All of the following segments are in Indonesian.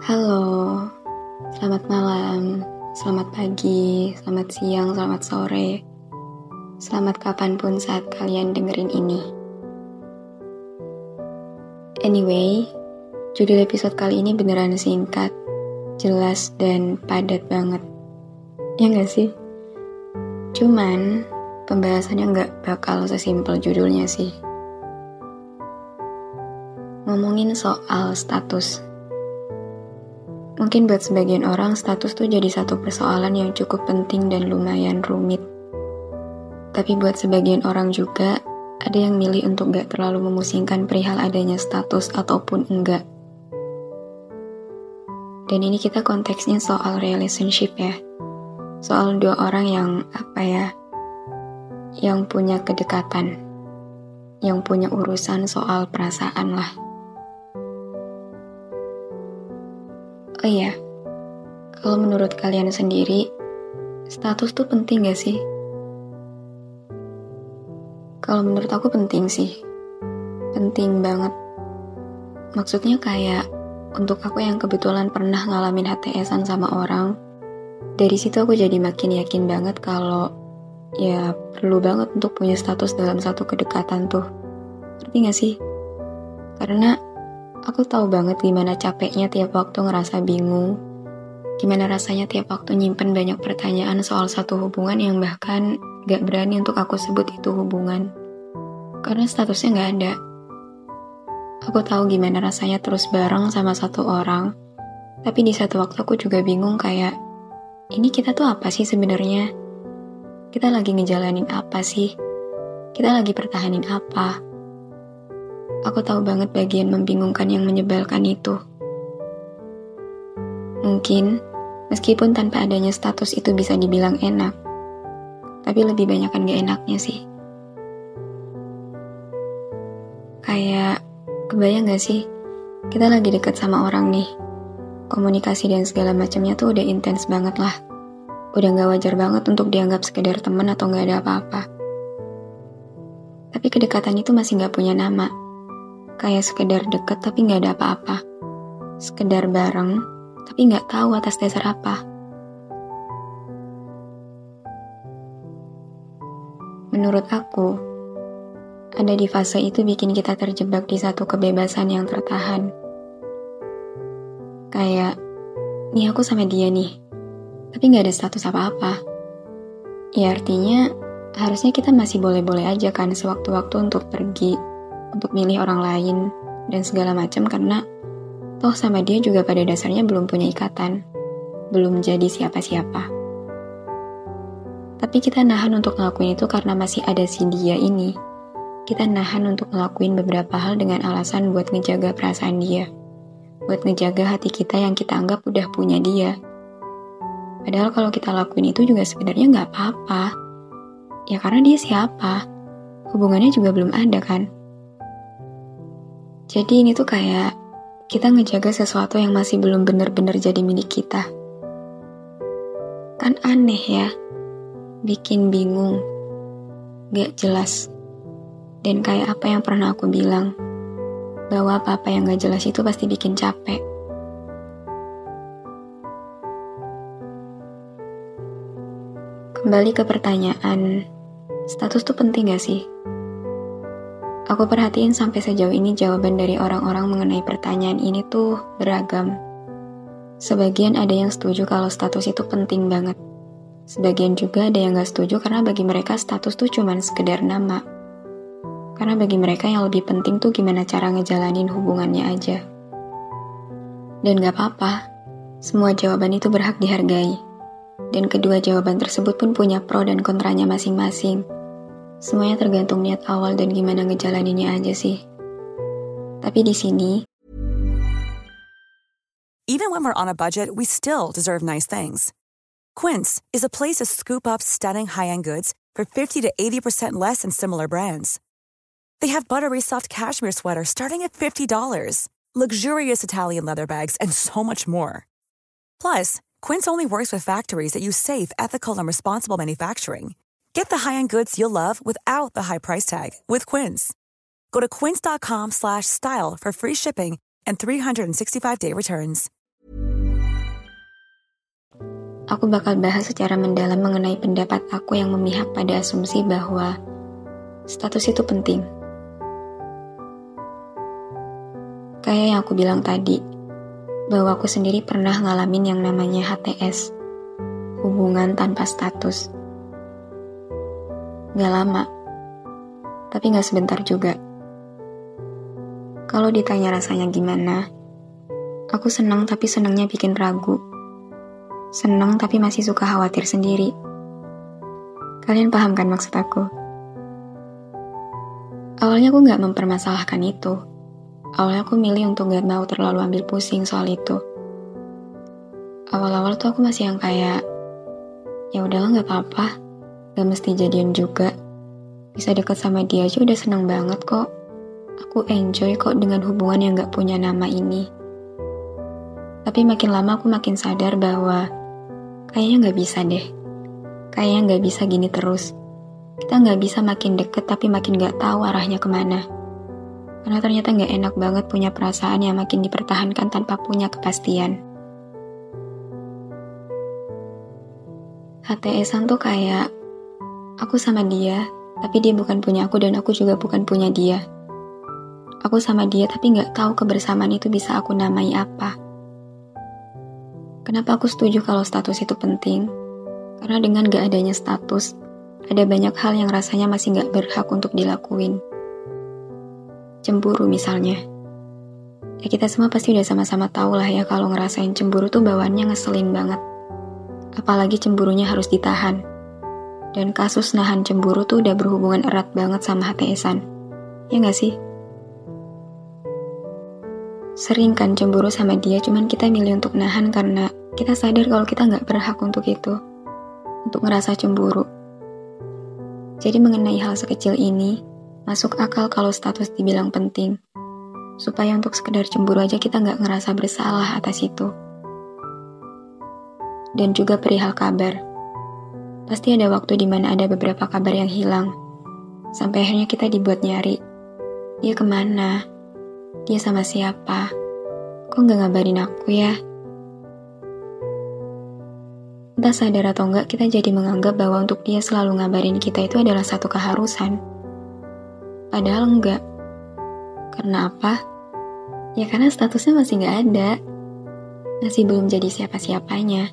Halo, selamat malam, selamat pagi, selamat siang, selamat sore, selamat kapan pun saat kalian dengerin ini. Anyway, judul episode kali ini beneran singkat, jelas, dan padat banget. Ya nggak sih? Cuman, pembahasannya nggak bakal sesimpel judulnya sih. Ngomongin soal status. Mungkin buat sebagian orang, status tuh jadi satu persoalan yang cukup penting dan lumayan rumit. Tapi buat sebagian orang juga, ada yang milih untuk gak terlalu memusingkan perihal adanya status ataupun enggak. Dan ini kita konteksnya soal relationship ya. Soal dua orang yang apa ya, yang punya kedekatan, yang punya urusan soal perasaan lah. Oh iya, kalau menurut kalian sendiri, status tuh penting gak sih? Kalau menurut aku penting sih. Penting banget. Maksudnya kayak untuk aku yang kebetulan pernah ngalamin HTSan sama orang, dari situ aku jadi makin yakin banget kalau ya perlu banget untuk punya status dalam satu kedekatan tuh. Ngerti gak sih? Karena aku tahu banget gimana capeknya tiap waktu ngerasa bingung, gimana rasanya tiap waktu nyimpen banyak pertanyaan soal satu hubungan yang bahkan gak berani untuk aku sebut itu hubungan karena statusnya nggak ada. Aku tahu gimana rasanya terus bareng sama satu orang, tapi di satu waktu aku juga bingung kayak, ini kita tuh apa sih sebenarnya? Kita lagi ngejalanin apa sih? Kita lagi pertahanin apa? Aku tahu banget bagian membingungkan yang menyebalkan itu. Mungkin, meskipun tanpa adanya status itu bisa dibilang enak, tapi lebih banyak kan gak enaknya sih. Kayak, kebayang gak sih? Kita lagi deket sama orang nih. Komunikasi dan segala macamnya tuh udah intens banget lah. Udah gak wajar banget untuk dianggap sekedar temen atau gak ada apa-apa. Tapi kedekatan itu masih gak punya nama. Kayak sekedar deket tapi gak ada apa-apa. Sekedar bareng, tapi gak tahu atas dasar apa. Menurut aku, ada di fase itu bikin kita terjebak di satu kebebasan yang tertahan. Kayak, nih aku sama dia nih, tapi gak ada status apa-apa. Ya artinya, harusnya kita masih boleh-boleh aja kan sewaktu-waktu untuk pergi, untuk milih orang lain, dan segala macam karena toh sama dia juga pada dasarnya belum punya ikatan, belum jadi siapa-siapa. Tapi kita nahan untuk ngelakuin itu karena masih ada si dia ini kita nahan untuk ngelakuin beberapa hal dengan alasan buat ngejaga perasaan dia. Buat ngejaga hati kita yang kita anggap udah punya dia. Padahal kalau kita lakuin itu juga sebenarnya nggak apa-apa. Ya karena dia siapa? Hubungannya juga belum ada kan? Jadi ini tuh kayak kita ngejaga sesuatu yang masih belum benar-benar jadi milik kita. Kan aneh ya, bikin bingung, gak jelas. Dan kayak apa yang pernah aku bilang, bahwa apa-apa yang gak jelas itu pasti bikin capek. Kembali ke pertanyaan, status tuh penting gak sih? Aku perhatiin sampai sejauh ini jawaban dari orang-orang mengenai pertanyaan ini tuh beragam. Sebagian ada yang setuju kalau status itu penting banget. Sebagian juga ada yang gak setuju karena bagi mereka status tuh cuman sekedar nama. Karena bagi mereka yang lebih penting tuh gimana cara ngejalanin hubungannya aja. Dan gak apa-apa, semua jawaban itu berhak dihargai. Dan kedua jawaban tersebut pun punya pro dan kontranya masing-masing. Semuanya tergantung niat awal dan gimana ngejalaninnya aja sih. Tapi di sini, Even when we're on a budget, we still deserve nice things. Quince is a place to scoop up stunning high-end goods for 50 to 80% less than similar brands. They have buttery soft cashmere sweaters starting at $50, luxurious Italian leather bags, and so much more. Plus, Quince only works with factories that use safe, ethical, and responsible manufacturing. Get the high-end goods you'll love without the high price tag with Quince. Go to quince.com slash style for free shipping and 365-day returns. aku bakal bahas secara mendalam mengenai pendapat aku yang memihak pada asumsi bahwa status itu penting. Kayak yang aku bilang tadi, bahwa aku sendiri pernah ngalamin yang namanya HTS, hubungan tanpa status. Gak lama, tapi gak sebentar juga. Kalau ditanya rasanya gimana, aku senang tapi senangnya bikin ragu seneng tapi masih suka khawatir sendiri. Kalian paham kan maksud aku? Awalnya aku gak mempermasalahkan itu. Awalnya aku milih untuk gak mau terlalu ambil pusing soal itu. Awal-awal tuh aku masih yang kayak, ya udahlah gak apa-apa, gak mesti jadian juga. Bisa deket sama dia aja udah seneng banget kok. Aku enjoy kok dengan hubungan yang gak punya nama ini. Tapi makin lama aku makin sadar bahwa kayaknya nggak bisa deh. Kayaknya nggak bisa gini terus. Kita nggak bisa makin deket tapi makin nggak tahu arahnya ke mana. Karena ternyata nggak enak banget punya perasaan yang makin dipertahankan tanpa punya kepastian. HTSan tuh kayak aku sama dia, tapi dia bukan punya aku dan aku juga bukan punya dia. Aku sama dia tapi nggak tahu kebersamaan itu bisa aku namai apa. Kenapa aku setuju kalau status itu penting? Karena dengan gak adanya status, ada banyak hal yang rasanya masih gak berhak untuk dilakuin. Cemburu misalnya. Ya kita semua pasti udah sama-sama tahu lah ya kalau ngerasain cemburu tuh bawaannya ngeselin banget. Apalagi cemburunya harus ditahan. Dan kasus nahan cemburu tuh udah berhubungan erat banget sama HTSan. Ya gak sih? Sering kan cemburu sama dia, cuman kita milih untuk nahan karena kita sadar kalau kita nggak berhak untuk itu, untuk ngerasa cemburu. Jadi mengenai hal sekecil ini, masuk akal kalau status dibilang penting, supaya untuk sekedar cemburu aja kita nggak ngerasa bersalah atas itu. Dan juga perihal kabar. Pasti ada waktu di mana ada beberapa kabar yang hilang, sampai akhirnya kita dibuat nyari. Dia ke mana? Dia sama siapa? Kok nggak ngabarin aku ya? Entah sadar atau enggak, kita jadi menganggap bahwa untuk dia selalu ngabarin kita itu adalah satu keharusan. Padahal enggak. Karena apa? Ya karena statusnya masih nggak ada. Masih belum jadi siapa-siapanya.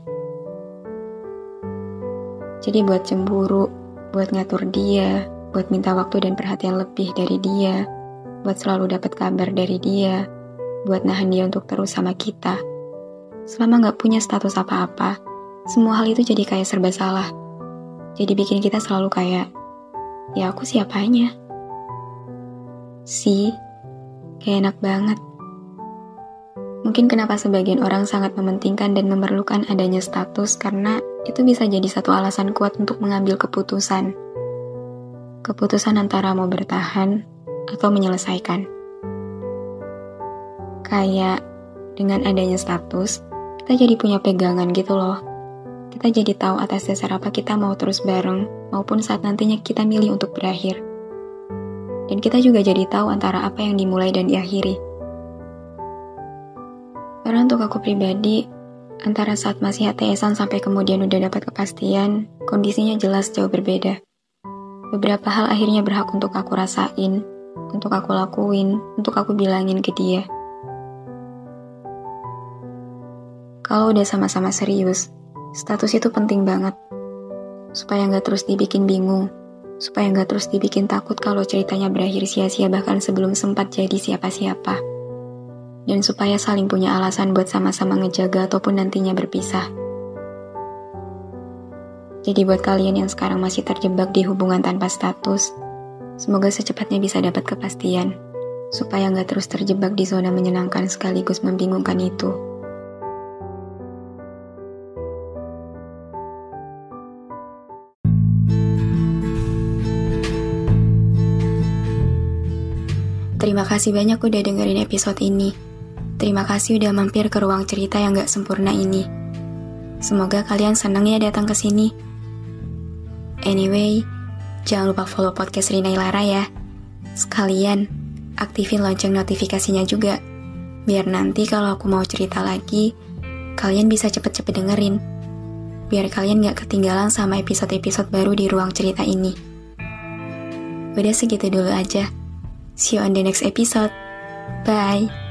Jadi buat cemburu, buat ngatur dia, buat minta waktu dan perhatian lebih dari dia, buat selalu dapat kabar dari dia, buat nahan dia untuk terus sama kita. Selama gak punya status apa-apa, semua hal itu jadi kayak serba salah. Jadi bikin kita selalu kayak, ya aku siapanya? Si, kayak enak banget. Mungkin kenapa sebagian orang sangat mementingkan dan memerlukan adanya status karena itu bisa jadi satu alasan kuat untuk mengambil keputusan. Keputusan antara mau bertahan atau menyelesaikan. Kayak dengan adanya status, kita jadi punya pegangan gitu loh. Kita jadi tahu atas dasar apa kita mau terus bareng, maupun saat nantinya kita milih untuk berakhir. Dan kita juga jadi tahu antara apa yang dimulai dan diakhiri. Karena untuk aku pribadi, antara saat masih HTSan sampai kemudian udah dapat kepastian, kondisinya jelas jauh berbeda. Beberapa hal akhirnya berhak untuk aku rasain, untuk aku lakuin, untuk aku bilangin ke dia. Kalau udah sama-sama serius, status itu penting banget. Supaya nggak terus dibikin bingung, supaya nggak terus dibikin takut kalau ceritanya berakhir sia-sia bahkan sebelum sempat jadi siapa-siapa. Dan supaya saling punya alasan buat sama-sama ngejaga ataupun nantinya berpisah. Jadi buat kalian yang sekarang masih terjebak di hubungan tanpa status, Semoga secepatnya bisa dapat kepastian, supaya nggak terus terjebak di zona menyenangkan sekaligus membingungkan itu. Terima kasih banyak udah dengerin episode ini. Terima kasih udah mampir ke ruang cerita yang gak sempurna ini. Semoga kalian seneng ya datang ke sini. Anyway, jangan lupa follow podcast Rina Ilara ya. Sekalian, aktifin lonceng notifikasinya juga. Biar nanti kalau aku mau cerita lagi, kalian bisa cepet-cepet dengerin. Biar kalian gak ketinggalan sama episode-episode baru di ruang cerita ini. Udah segitu dulu aja. See you on the next episode. Bye.